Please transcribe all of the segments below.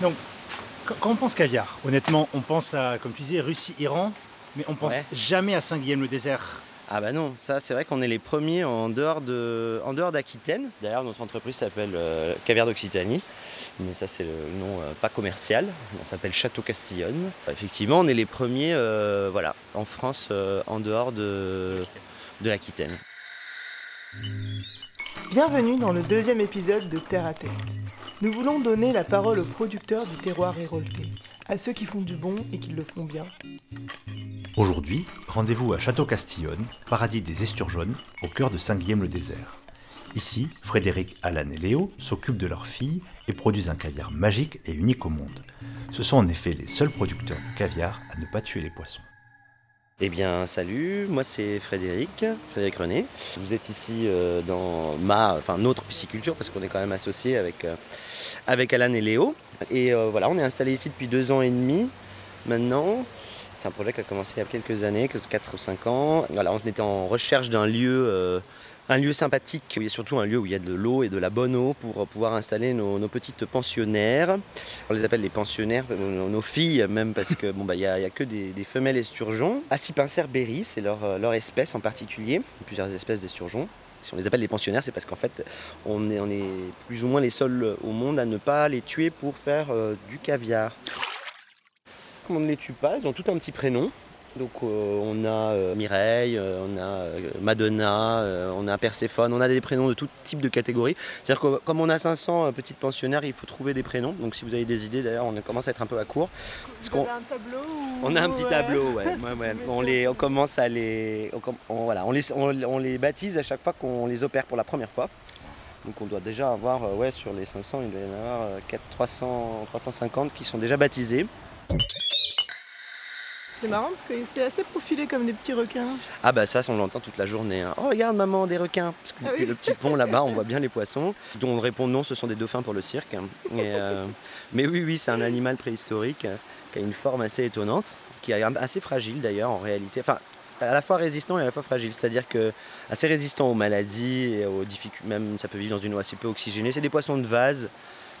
Donc, quand on pense caviar, honnêtement, on pense à, comme tu disais, Russie, Iran, mais on pense Ouais. jamais à Saint-Guilhem-le-Désert. Ah bah non, ça c'est vrai qu'on est les premiers en dehors de, en dehors d'Aquitaine. D'ailleurs notre entreprise s'appelle euh, Caviar d'Occitanie, mais ça c'est le nom euh, pas commercial. On s'appelle Château Castillonne. Effectivement, on est les premiers, euh, voilà, en France euh, en dehors de, de l'Aquitaine. Bienvenue dans le deuxième épisode de Terre à Tête. Nous voulons donner la parole aux producteurs du terroir hérolté, à ceux qui font du bon et qui le font bien. Aujourd'hui, rendez-vous à Château-Castillonne, paradis des esturgeonnes, au cœur de Saint-Guilhem-le-Désert. Ici, Frédéric, Alan et Léo s'occupent de leur fille et produisent un caviar magique et unique au monde. Ce sont en effet les seuls producteurs de caviar à ne pas tuer les poissons. Eh bien, salut, moi c'est Frédéric, Frédéric René. Vous êtes ici euh, dans ma, enfin notre pisciculture parce qu'on est quand même associés avec, euh, avec Alan et Léo. Et euh, voilà, on est installé ici depuis deux ans et demi maintenant. C'est un projet qui a commencé il y a quelques années, 4 ou 5 ans. Voilà, on était en recherche d'un lieu, euh, un lieu sympathique, et surtout un lieu où il y a de l'eau et de la bonne eau pour pouvoir installer nos, petites pensionnaires. On les appelle les pensionnaires, nos, nos filles même, parce que bon bah il y, a que des, femelles esturgeons. Acipincère berry, c'est leur, euh, leur espèce en particulier. Plusieurs espèces d'esturgeons. Si on les appelle les pensionnaires, c'est parce qu'en fait, on est, plus ou moins les seuls au monde à ne pas les tuer pour faire euh, du caviar. On ne les tue pas, ils ont tout un petit prénom. Donc euh, on a euh, Mireille, euh, on a Madonna, on a Perséphone, on a des prénoms de tout type de catégories. C'est-à-dire que comme on a 500 euh, petites pensionnaires, il faut trouver des prénoms. Donc si vous avez des idées, d'ailleurs, on commence à être un peu à court. Parce qu'on- un tableau on a un petit tableau, ouais. On, les, on commence à les, on, on- voilà, on les, on, on les baptise à chaque fois qu'on les opère pour la première fois. Donc on doit déjà avoir, ouais, sur les 500, il doit y en avoir euh, 4, 300, 350 qui sont déjà baptisés. C'est marrant parce que c'est assez profilé comme des petits requins. Ah bah ça, on l'entend toute la journée. hein. Oh regarde maman, des requins. Parce que Ah depuis oui. le petit pont là-bas, on voit bien les poissons. Dont on répond non, ce sont des dauphins pour le cirque. Et, euh, mais oui, oui, c'est un animal préhistorique euh, qui a une forme assez étonnante, qui est assez fragile d'ailleurs en réalité. Enfin, à la fois résistant et à la fois fragile. C'est-à-dire que assez résistant aux maladies et aux difficultés. Même ça peut vivre dans une eau assez peu oxygénée. C'est des poissons de vase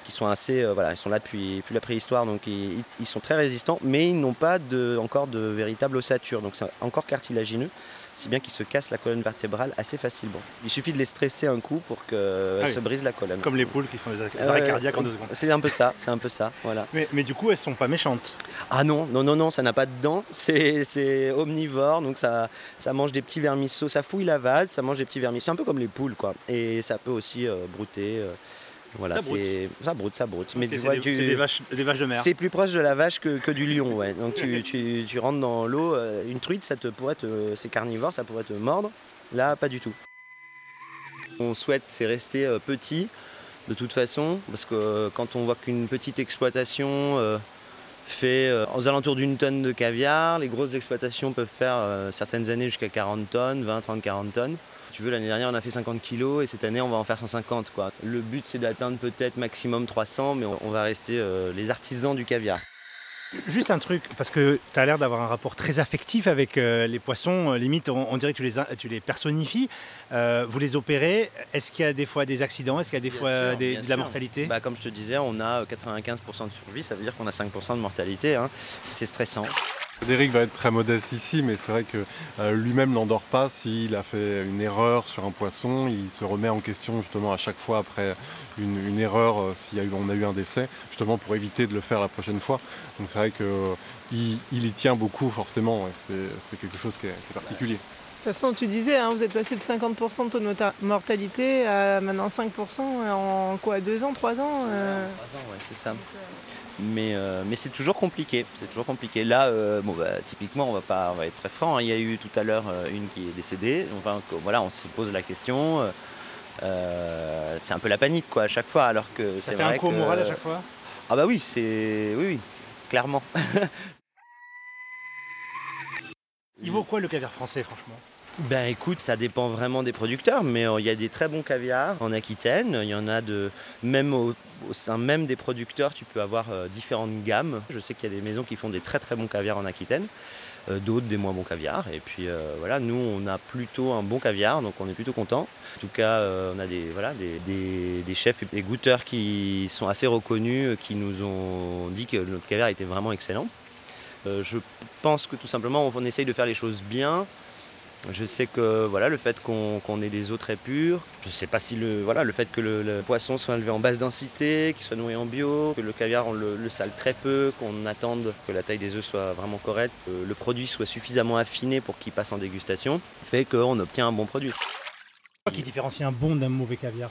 qui sont assez, euh, voilà, ils sont là depuis, depuis la préhistoire, donc ils, ils sont très résistants, mais ils n'ont pas de, encore de véritable ossature, donc c'est encore cartilagineux, si bien qu'ils se cassent la colonne vertébrale assez facilement. Il suffit de les stresser un coup pour qu'elles Ah oui. se brisent la colonne. Comme les poules qui font des arrêts ouais, cardiaques en deux secondes. C'est un peu ça, c'est un peu ça, voilà. Mais, mais du coup, elles sont pas méchantes. Ah non, non, non, non, ça n'a pas de dents, c'est c'est omnivore, donc ça, ça mange des petits vermisseaux, ça fouille la vase, ça mange des petits vermisseaux, c'est un peu comme les poules, quoi. Et ça peut aussi euh, brouter. Voilà, Ça broute. c'est ça broute, ça broute. Mais tu c'est vois, des, tu- c'est des vaches, des vaches de mer. c'est plus proche de la vache que, que du lion, ouais. Donc tu, tu- tu rentres dans l'eau, euh, une truite, ça te pourrait te, c'est carnivore, ça pourrait te mordre. Là, pas du tout. On souhaite, c'est rester euh, petit, de toute façon, parce que euh, quand on voit qu'une petite exploitation fait aux alentours d'une tonne de caviar, les grosses exploitations peuvent faire certaines années jusqu'à 40 tonnes, 20, 30, 40 tonnes. Tu veux, l'année dernière, on a fait 50 kilos et cette année, on va en faire 150. Quoi. Le but, c'est d'atteindre peut-être maximum 300, mais on, va rester euh, les artisans du caviar. Juste un truc, parce que tu as l'air d'avoir un rapport très affectif avec euh, les poissons. euh, limite, on, on dirait que tu les, in- tu les personnifies. Euh, vous les opérez. Est-ce qu'il y a des fois des accidents? Est-ce qu'il y a des Bien fois sûr, des- bien de la mortalité? Bah, comme je te disais, on a euh, 95% de survie, ça veut dire qu'on a 5% de mortalité. hein. C'est stressant. Frédéric va être très modeste ici, mais c'est vrai que euh, lui-même n'endort pas s'il a fait une erreur sur un poisson. Il se remet en question justement à chaque fois après une, une erreur, euh, s'il y a eu, on a eu un décès, justement pour éviter de le faire la prochaine fois. Donc c'est vrai qu'il il y tient beaucoup forcément. et C'est quelque chose qui est, qui est particulier. De toute façon, tu disais, hein, vous êtes passé de 50% de taux de mortalité à maintenant 5% en quoi? Deux ans, trois ans? Euh, Trois ans, ouais, c'est ça. Mais, euh, mais c'est toujours compliqué. C'est toujours compliqué. Là, euh, bon, bah, typiquement, on va pas, on va être très franc. hein. Il y a eu tout à l'heure euh, une qui est décédée. Enfin, voilà, on se pose la question. c'est un peu la panique, quoi, à chaque fois. Alors que Ça fait un coup au que- moral à chaque fois? Ah bah oui, c'est oui, oui, clairement. Il vaut quoi le caviar français, franchement? Ben écoute, ça dépend vraiment des producteurs, mais euh, il y a des très bons caviars en Aquitaine. Il y en a de même au, sein même des producteurs, tu peux avoir euh, différentes gammes. Je sais qu'il y a des maisons qui font des très très bons caviars en Aquitaine, euh, d'autres des moins bons caviars. Et puis voilà, nous on a plutôt un bon caviar, donc on est plutôt content. En tout cas, on a des voilà des, des- chefs et des goûteurs qui sont assez reconnus, qui nous ont dit que notre caviar était vraiment excellent. Je pense que tout simplement on essaye de faire les choses bien. Je sais que voilà, le fait qu'on ait des eaux très pures, je ne sais pas si le, voilà, le fait que le, le poisson soit élevé en basse densité, qu'il soit nourri en bio, que le caviar on le, le sale très peu, qu'on attende que la taille des œufs soit vraiment correcte, que le produit soit suffisamment affiné pour qu'il passe en dégustation, fait qu'on obtient un bon produit. Qui différencie un bon d'un mauvais caviar?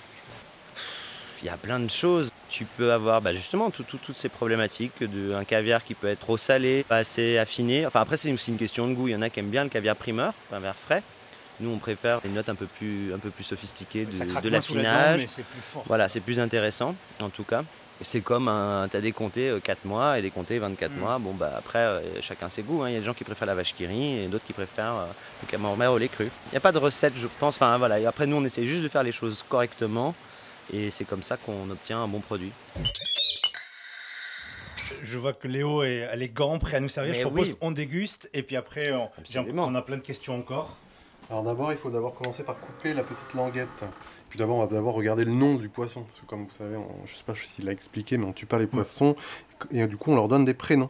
Il y a plein de choses. Tu peux avoir bah, justement tout- tout- toutes ces problématiques de un caviar qui peut être trop salé, pas assez affiné. Enfin après c'est aussi une question de goût. Il y en a qui aiment bien le caviar primeur, un caviar frais. Nous on préfère les notes un peu plus, un peu plus sophistiquées de, la l'affinage. Voilà, c'est plus intéressant en tout cas. C'est comme un, t'as des comtés euh, 4 mois et des comtés 24 Mm. mois. Bon bah après euh, chacun ses goûts. hein. Il y a des gens qui préfèrent la vache qui rit et d'autres qui préfèrent euh, le camembert au lait cru. Il n'y a pas de recette je pense. Enfin voilà. Et après nous on essaie juste de faire les choses correctement et c'est comme ça qu'on obtient un bon produit. Je vois que Léo est, a les gants prêts à nous servir. Mais Je propose oui. qu'on déguste et puis après, on, a plein de questions encore. Alors d'abord, il faut d'abord commencer par couper la petite languette. Puis d'abord, on va d'abord regarder le nom du poisson. Parce que comme vous savez, on- je sais pas s'il l'a expliqué, mais on tue pas les poissons. Et du coup, on leur donne des prénoms.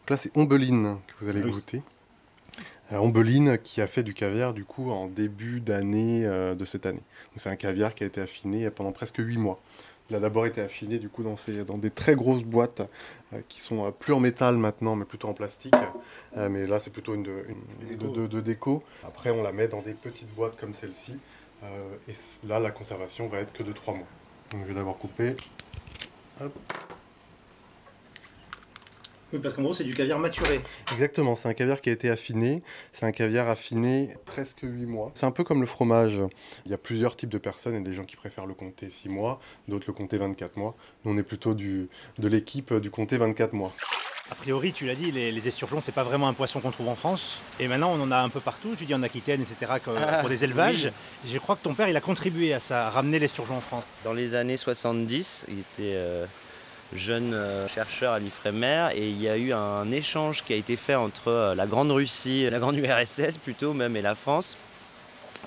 Donc là, c'est Ombeline que vous allez Oui. goûter. Alors, Ombeline qui a fait du caviar du coup en début d'année euh, de cette année. Donc c'est un caviar qui a été affiné pendant presque 8 mois. Il a d'abord été affiné du coup dans, ces, dans des très grosses boîtes euh, qui sont euh, plus en métal maintenant, mais plutôt en plastique. Euh, mais là, c'est plutôt une, de, une- Déco. de- de- de déco. Après, on la met dans des petites boîtes comme celle-ci. Euh, et là, la conservation va être que de 3 mois. Donc, je vais d'abord couper. Hop. Oui, parce qu'en gros, c'est du caviar maturé. Exactement, c'est un caviar qui a été affiné. C'est un caviar affiné presque 8 mois. C'est un peu comme le fromage. Il y a plusieurs types de personnes. Il y a des gens qui préfèrent le compter 6 mois, d'autres le compter 24 mois. Nous, on est plutôt du, de l'équipe du compter 24 mois. A priori, tu l'as dit, les, les esturgeons, c'est pas vraiment un poisson qu'on trouve en France. Et maintenant, on en a un peu partout. Tu dis en Aquitaine, etc., que- Ah, pour des élevages. Je crois que ton père, il a contribué à ça, à ramener l'esturgeon en France. Dans les années 70, il était euh, jeune euh, chercheur à l'Ifremer et il y a eu un échange qui a été fait entre euh, la Grande Russie, la Grande URSS plutôt même et la France.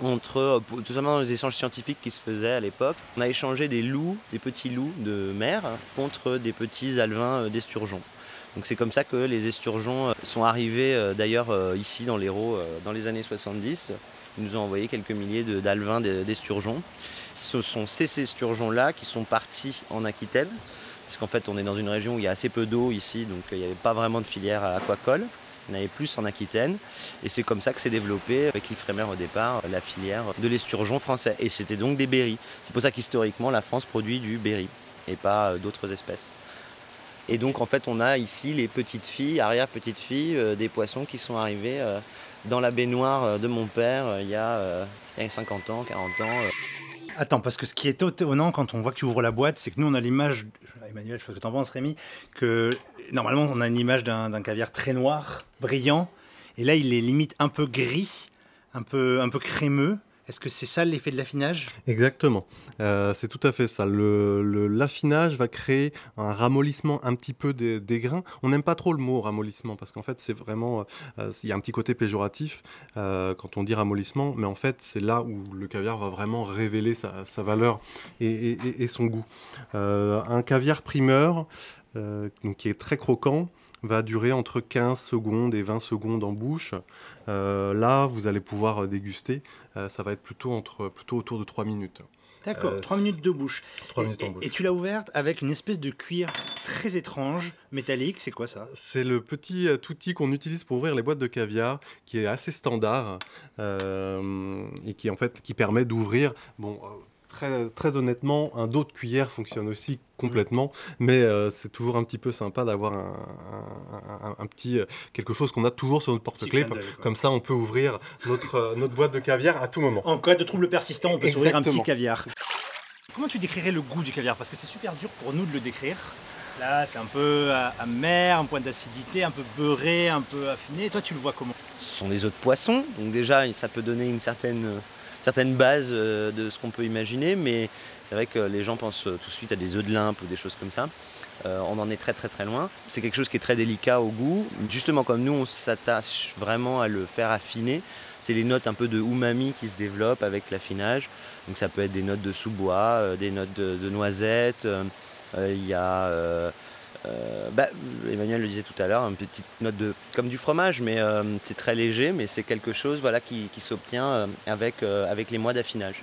Entre, euh, tout simplement dans les échanges scientifiques qui se faisaient à l'époque, on a échangé des loups, des petits loups de mer contre des petits alevins d'esturgeons. Donc c'est comme ça que les esturgeons sont arrivés d'ailleurs ici dans l'Hérault dans les années 70. Ils nous ont envoyé quelques milliers de- d'esturgeons. Ce sont ces esturgeons-là qui sont partis en Aquitaine, parce qu'en fait on est dans une région où il y a assez peu d'eau ici, donc euh, il n'y avait pas vraiment de filière aquacole. Il y en avait plus en Aquitaine, et c'est comme ça que s'est développé avec l'Ifremer au départ la filière de l'esturgeon français. Et c'était donc des berries. C'est pour ça qu'historiquement la France produit du berry et pas euh, d'autres espèces. Et donc en fait on a ici les petites filles, arrière-petites filles euh, des poissons qui sont arrivés euh, dans la baignoire euh, de mon père euh, euh, il y a 50 ans, 40 ans. Attends, parce que ce qui est étonnant quand on voit que tu ouvres la boîte, c'est que nous, on a l'image, Emmanuel, je sais pas ce que tu en penses, Rémi, que normalement, on a une image d'un d'un caviar très noir, brillant, et là, il est limite un peu gris, un peu, un peu crémeux. Est-ce que c'est ça l'effet de l'affinage? Exactement, Euh, c'est tout à fait ça. Le- le- L'affinage va créer un ramollissement un petit peu des, grains. On n'aime pas trop le mot ramollissement parce qu'en fait, c'est vraiment. euh, il y a un petit côté péjoratif euh, quand on dit ramollissement, mais en fait, c'est là où le caviar va vraiment révéler sa, valeur et, son goût. Euh, un caviar primeur, euh, qui est très croquant, va durer entre 15 secondes et 20 secondes en bouche. Euh, là, vous allez pouvoir déguster. Euh, ça va être plutôt, entre, plutôt autour de 3 minutes. D'accord, Euh, 3 minutes de bouche. 3 Et- minutes en bouche. et tu l'as ouverte avec une espèce de cuir très étrange, métallique, c'est quoi ça? C'est le petit euh, outil qu'on utilise pour ouvrir les boîtes de caviar, qui est assez standard euh, et qui en fait qui permet d'ouvrir. Bon, euh, très, très honnêtement, un dos de cuillère fonctionne aussi complètement, mais euh, c'est toujours un petit peu sympa d'avoir un, un- un- un petit euh, quelque chose qu'on a toujours sur notre porte-clés. Comme ça, on peut ouvrir notre euh, notre boîte de caviar à tout moment. En cas de troubles persistants, on peut s'ouvrir un petit caviar. Comment tu décrirais le goût du caviar? Parce que c'est super dur pour nous de le décrire. Là, c'est un peu amer, un point d'acidité, un peu beurré, un peu affiné. toi, tu le vois comment? Ce sont des œufs de poisson, donc déjà, ça peut donner une certaine, certaine base euh, de ce qu'on peut imaginer, mais c'est vrai que les gens pensent tout de suite à des œufs de limpe ou des choses comme ça. Euh, on en est très très très loin. C'est quelque chose qui est très délicat au goût. Justement, comme nous, on s'attache vraiment à le faire affiner. C'est les notes un peu de umami qui se développent avec l'affinage. Donc ça peut être des notes de sous-bois, euh, des notes de, noisettes. Euh, il y a, bah, Emmanuel le disait tout à l'heure, une petite note de comme du fromage, mais c'est très léger, mais c'est quelque chose voilà, qui, s'obtient avec, avec les mois d'affinage.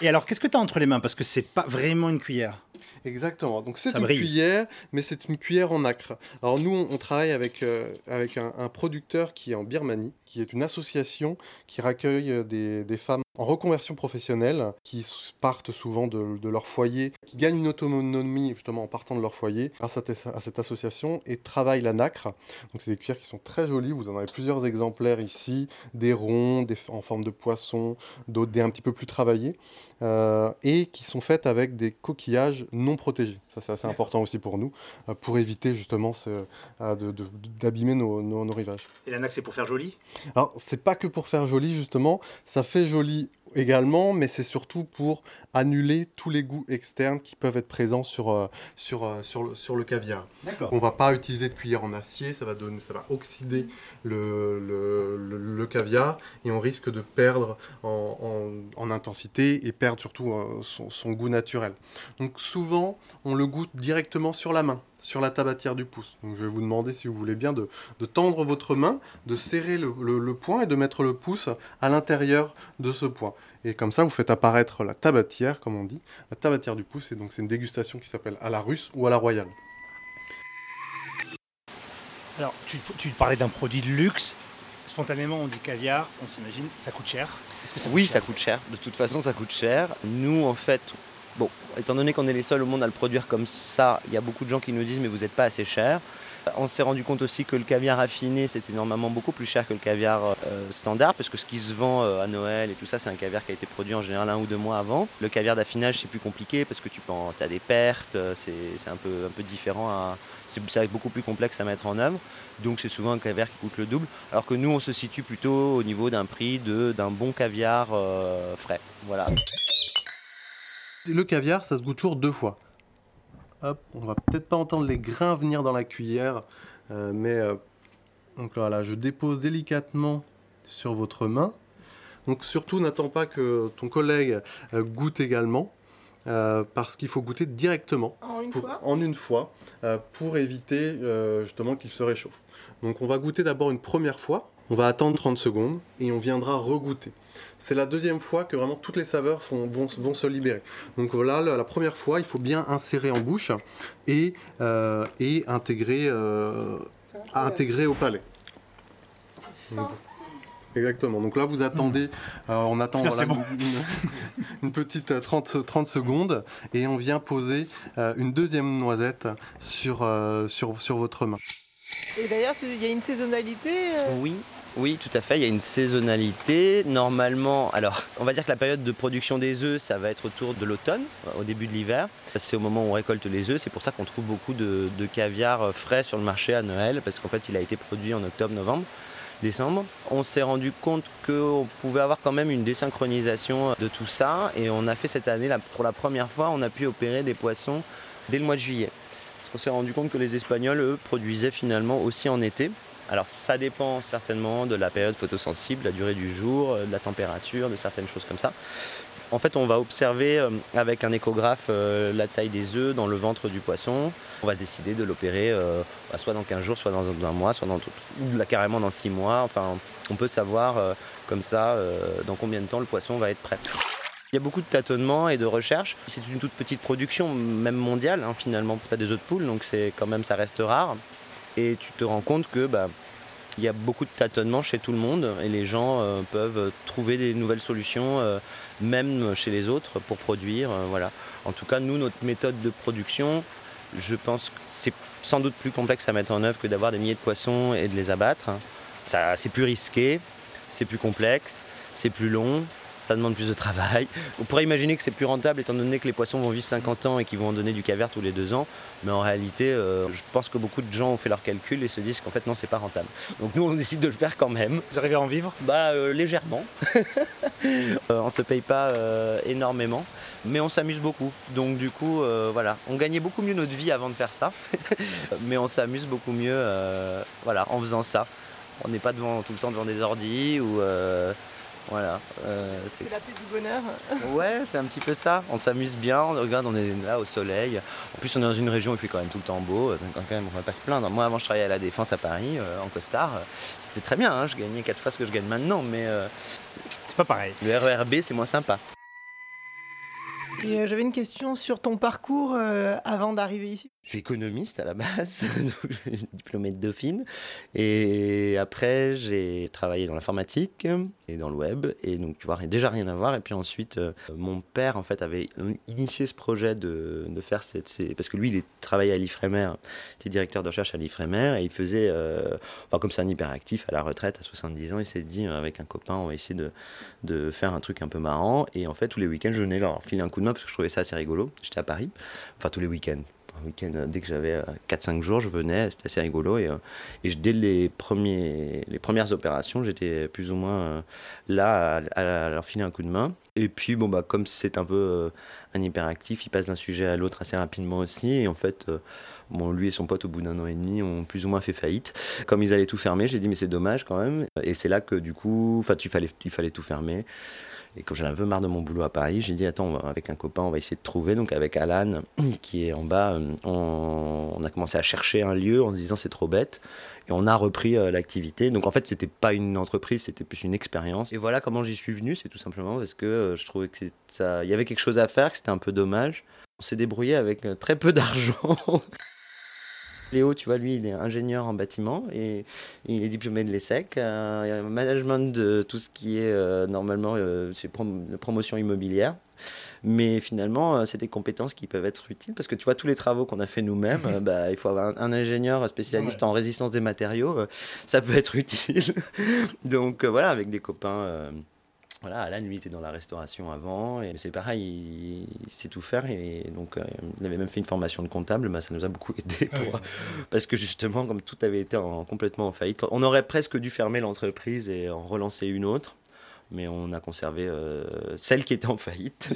Et alors, qu'est-ce que tu as entre les mains? Parce que c'est pas vraiment une cuillère. Exactement. Donc c'est une cuillère, mais c'est une cuillère en acre. Alors nous, on, travaille avec, euh, avec un, producteur qui est en Birmanie, qui est une association qui euh, des, des femmes en reconversion professionnelle, qui partent souvent de, leur foyer, qui gagnent une autonomie justement en partant de leur foyer grâce à, cette association et travaillent la nacre. Donc c'est des cuillères qui sont très jolies, vous en avez plusieurs exemplaires ici, des ronds, des, en forme de poisson, d'autres des un petit peu plus travaillés, euh, et qui sont faites avec des coquillages non protégés. Ça c'est assez important aussi pour nous, euh, pour éviter justement euh, d'abîmer nos, nos, nos rivages. Et la nacre c'est pour faire joli? Alors c'est pas que pour faire joli justement, ça fait joli également, mais c'est surtout pour annuler tous les goûts externes qui peuvent être présents sur, euh, sur, euh, sur, le, sur le caviar. On ne va pas utiliser de cuillère en acier, ça va, donner, ça va oxyder le, le, caviar et on risque de perdre en, en, intensité et perdre surtout euh, son, son, goût naturel. Donc souvent, on le goûte directement sur la main sur la tabatière du pouce. Donc je vais vous demander si vous voulez bien de, tendre votre main, de serrer le, le, poing et de mettre le pouce à l'intérieur de ce point. Et comme ça, vous faites apparaître la tabatière, comme on dit, la tabatière du pouce. Et donc c'est une dégustation qui s'appelle à la russe ou à la royale. Alors, tu, parlais d'un produit de luxe. Spontanément, on dit caviar, on s'imagine, ça coûte cher. oui, ça coûte cher. De toute façon, ça coûte cher. Nous, en fait, Bon, étant donné qu'on est les seuls au monde à le produire comme ça, il y a beaucoup de gens qui nous disent mais vous n'êtes pas assez cher. On s'est rendu compte aussi que le caviar affiné c'était normalement beaucoup plus cher que le caviar euh, standard parce que ce qui se vend euh, à Noël et tout ça c'est un caviar qui a été produit en général un ou deux mois avant. Le caviar d'affinage c'est plus compliqué parce que tu as des pertes, euh, c'est un peu, un peu différent, c'est beaucoup plus complexe à mettre en œuvre. Donc c'est souvent un caviar qui coûte le double alors que nous on se situe plutôt au niveau d'un prix d'un bon caviar frais. Voilà. Le caviar, ça se goûte toujours deux fois. Hop, on va peut-être pas entendre les grains venir dans la cuillère, euh, mais euh, donc voilà, je dépose délicatement sur votre main. Donc surtout, n'attends pas que ton collègue euh, goûte également. parce qu'il faut goûter directement en une pour, fois, en une fois pour éviter justement qu'il se réchauffe. Donc on va goûter d'abord une première fois, on va attendre 30 secondes et on viendra regoûter. C'est la deuxième fois que vraiment toutes les saveurs vont, se libérer. Donc voilà, la, première fois, il faut bien insérer en bouche et, euh, intégrer, euh, intégrer au palais. exactement. Donc là, vous attendez, euh, on attend une, petite 30, 30 secondes et on vient poser une deuxième noisette sur, sur, sur votre main. Et d'ailleurs, il y a une saisonnalité Oui, oui, tout à fait. Il y a une saisonnalité. Normalement, alors, on va dire que la période de production des œufs, ça va être autour de l'automne, au début de l'hiver. C'est au moment où on récolte les œufs. C'est pour ça qu'on trouve beaucoup de, caviar frais sur le marché à Noël, parce qu'en fait, il a été produit en octobre, novembre. Décembre. On s'est rendu compte qu'on pouvait avoir quand même une désynchronisation de tout ça et on a fait cette année, pour la première fois, on a pu opérer des poissons dès le mois de juillet. Parce qu'on s'est rendu compte que les Espagnols, eux, produisaient finalement aussi en été. Alors ça dépend certainement de la période photosensible, la durée du jour, euh, de la température, de certaines choses comme ça. En fait, on va observer euh, avec un échographe euh, la taille des œufs dans le ventre du poisson. On va décider de l'opérer soit dans 15 jours, soit dans un mois, soit dans ou carrément dans 6 mois. Enfin, on peut savoir comme ça dans combien de temps le poisson va être prêt. Il y a beaucoup de tâtonnements et de recherches. C'est une toute petite production, même mondiale, hein, finalement. C'est pas des œufs de poule, donc c'est quand même ça reste rare et tu te rends compte que bah, il y a beaucoup de tâtonnements chez tout le monde et les gens euh, peuvent trouver des nouvelles solutions, euh, même chez les autres, pour produire. Euh. En tout cas, nous, notre méthode de production, je pense que c'est sans doute plus complexe à mettre en œuvre que d'avoir des milliers de poissons et de les abattre. c'est plus risqué, c'est plus complexe, c'est plus long, ça demande plus de travail. On pourrait imaginer que c'est plus rentable étant donné que les poissons vont vivre 50 ans et qu'ils vont en donner du caviar tous les deux ans. Mais en réalité, euh, je pense que beaucoup de gens ont fait leurs calculs et se disent qu'en fait non, c'est pas rentable. Donc nous, on décide de le faire quand même. Vous arrivez à en vivre? Bah euh, légèrement. Euh, on se paye pas euh, énormément, mais on s'amuse beaucoup. Donc du coup, voilà, on gagnait beaucoup mieux notre vie avant de faire ça, mais on s'amuse beaucoup mieux, voilà, en faisant ça. On n'est pas devant tout le temps devant des ordis ou voilà. euh, c'est la paix du bonheur. Ouais, c'est un petit peu ça. On s'amuse bien, on regarde, on est là au soleil. En plus, on est dans une région où il fait quand même tout le temps beau, donc quand même, on va pas se plaindre. Moi, avant, je travaillais à la Défense à Paris, euh, en costard. C'était très bien, hein, je gagnais quatre fois ce que je gagne maintenant, mais euh, C'est pas pareil. le RERB, c'est moins sympa. Et euh, j'avais une question sur ton parcours euh, avant d'arriver ici. Je suis économiste à la base, diplômé de Dauphine. Et après, j'ai travaillé dans l'informatique et dans le web. Et donc, tu vois, déjà rien à voir. Et puis ensuite, euh, mon père, en fait, avait initié ce projet de, de faire cette. Parce que lui, il travaillait à l'IFREMER, il était directeur de recherche à l'IFREMER. Et il faisait. euh, enfin, comme c'est un hyperactif à la retraite à 70 ans, il s'est dit, euh, avec un copain, on va essayer de, de faire un truc un peu marrant. Et en fait, tous les week-ends, je venais leur filer un coup de main parce que je trouvais ça assez rigolo. J'étais à Paris. Enfin, tous les week-ends week-end, euh, dès que j'avais euh, 4-5 jours, je venais, c'était assez rigolo. Et, euh, et dès les, premiers, les premières opérations, j'étais plus ou moins euh, là à, leur filer un coup de main. Et puis, bon, bah, comme c'est un peu euh, un hyperactif, il passe d'un sujet à l'autre assez rapidement aussi. Et en fait, euh, bon, lui et son pote, au bout d'un an et demi, ont plus ou moins fait faillite. Comme ils allaient tout fermer, j'ai dit, mais c'est dommage quand même. Et c'est là que, du coup, enfin, il fallait, il fallait tout fermer. Et quand j'en avais marre de mon boulot à Paris, j'ai dit attends, avec un copain, on va essayer de trouver. Donc avec Alan, qui est en bas, euh, on, a commencé à chercher un lieu en se disant c'est trop bête. Et on a repris euh, l'activité. Donc en fait, c'était pas une entreprise, c'était plus une expérience. Et voilà comment j'y suis venu, c'est tout simplement parce que euh, je trouvais que il y avait quelque chose à faire, que c'était un peu dommage. On s'est débrouillé avec très peu d'argent. Léo, tu vois, lui, il est ingénieur en bâtiment et il est diplômé de l'ESSEC, euh, il y a un management de tout ce qui est euh, normalement euh, c'est prom- promotion immobilière. Mais finalement, euh, c'est des compétences qui peuvent être utiles parce que tu vois, tous les travaux qu'on a fait nous-mêmes, euh, bah, il faut avoir un, un ingénieur spécialiste en résistance des matériaux, ça peut être utile. Donc voilà, avec des copains. Voilà, Alan, lui, était dans la restauration avant, et c'est pareil, il, il sait tout faire, et donc euh, il avait même fait une formation de comptable, bah, ça nous a beaucoup aidé, pour- parce que justement, comme tout avait été en- complètement en faillite, on aurait presque dû fermer l'entreprise et en relancer une autre, mais on a conservé euh, celle qui était en faillite,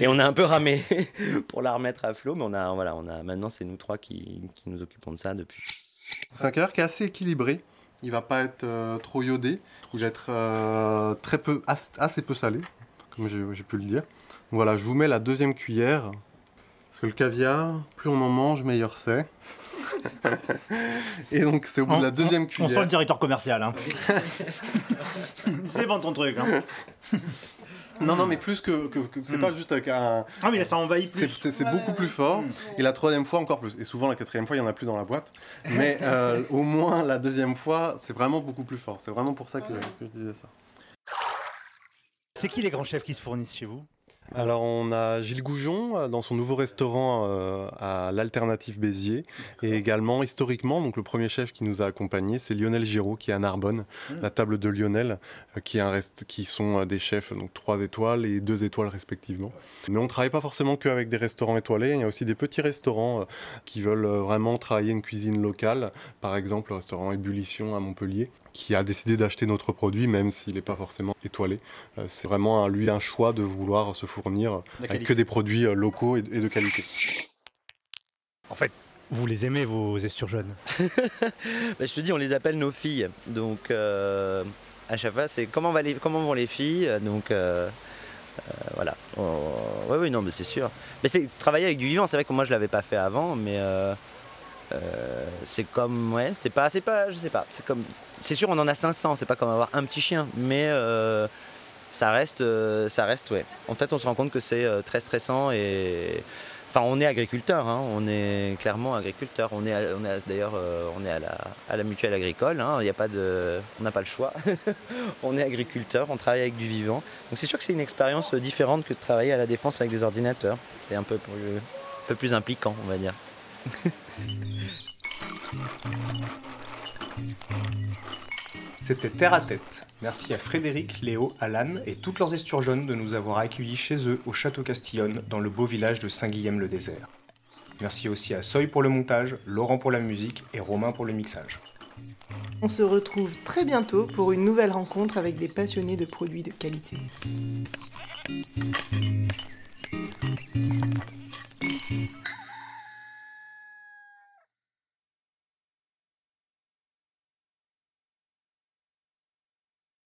et on a un peu ramé pour la remettre à flot, mais on a, voilà, on a, maintenant c'est nous trois qui, qui nous occupons de ça depuis. C'est un caviar qui est assez équilibré. Il va pas être euh, trop iodé. Il va être euh, très peu, as- assez peu salé, comme j'ai pu le dire. Voilà, je vous mets la deuxième cuillère. Parce que le caviar, plus on en mange, meilleur c'est. Et donc c'est au bout de la deuxième On sent cuillère. le directeur commercial. Hein. c'est vendre ton truc. Hein. Non, non, mais plus que, que- que- c'est Mm. pas juste avec un. Ah, mais là, ça envahit C'est plus. c'est- beaucoup plus fort. Mm. Et la troisième fois encore plus. Et souvent la quatrième fois, il y en a plus dans la boîte. Mais euh, au moins la deuxième fois, c'est vraiment beaucoup plus fort. C'est vraiment pour ça que, que je disais ça. C'est qui les grands chefs qui se fournissent chez vous? Alors on a Gilles Goujon euh, dans son nouveau restaurant euh, à l'Alternative Béziers. Et également historiquement donc le premier chef qui nous a accompagnés c'est Lionel Giraud qui est à Narbonne, Mm. la table de Lionel euh, qui est un rest qui sont euh, des chefs donc trois étoiles et deux étoiles respectivement. Mais on travaille pas forcément qu'avec des restaurants étoilés, il y a aussi des petits restaurants qui veulent vraiment travailler une cuisine locale, par exemple le restaurant Ébullition à Montpellier qui a décidé d'acheter notre produit même s'il n'est pas forcément étoilé. Euh, C'est vraiment lui un choix de vouloir se fournir avec que des produits euh, locaux et et de qualité. En fait, vous les aimez, vos esturjeunes Bah, je te dis, on les appelle nos filles. Donc, euh, à chaque fois, c'est comment, va les, comment vont les filles? Donc, euh, euh, voilà. oui, oui, non, mais c'est sûr. Mais c'est travailler avec du vivant. C'est vrai que moi, je l'avais pas fait avant, mais euh, c'est comme, ouais, c'est pas, c'est pas, je sais pas. C'est comme, c'est sûr, on en a 500. C'est pas comme avoir un petit chien, mais euh, ça reste, euh, ça reste, ouais. En fait, on se rend compte que c'est très stressant et Enfin, on est agriculteur, hein, on est clairement agriculteur. On est, d'ailleurs, on est à la, à mutuelle agricole. hein, on n'a pas le choix. on est agriculteur, on travaille avec du vivant. Donc c'est sûr que c'est une expérience différente que de travailler à la défense avec des ordinateurs. C'est un peu plus, un peu plus impliquant, on va dire. C'était Terre à Tête. Merci à Frédéric, Léo, Alan et toutes leurs esturgeonnes de nous avoir accueillis chez eux au Château Castillonne, dans le beau village de Saint-Guilhem-le-Désert. Merci aussi à Soy pour le montage, Laurent pour la musique et Romain pour le mixage. On se retrouve très bientôt pour une nouvelle rencontre avec des passionnés de produits de qualité.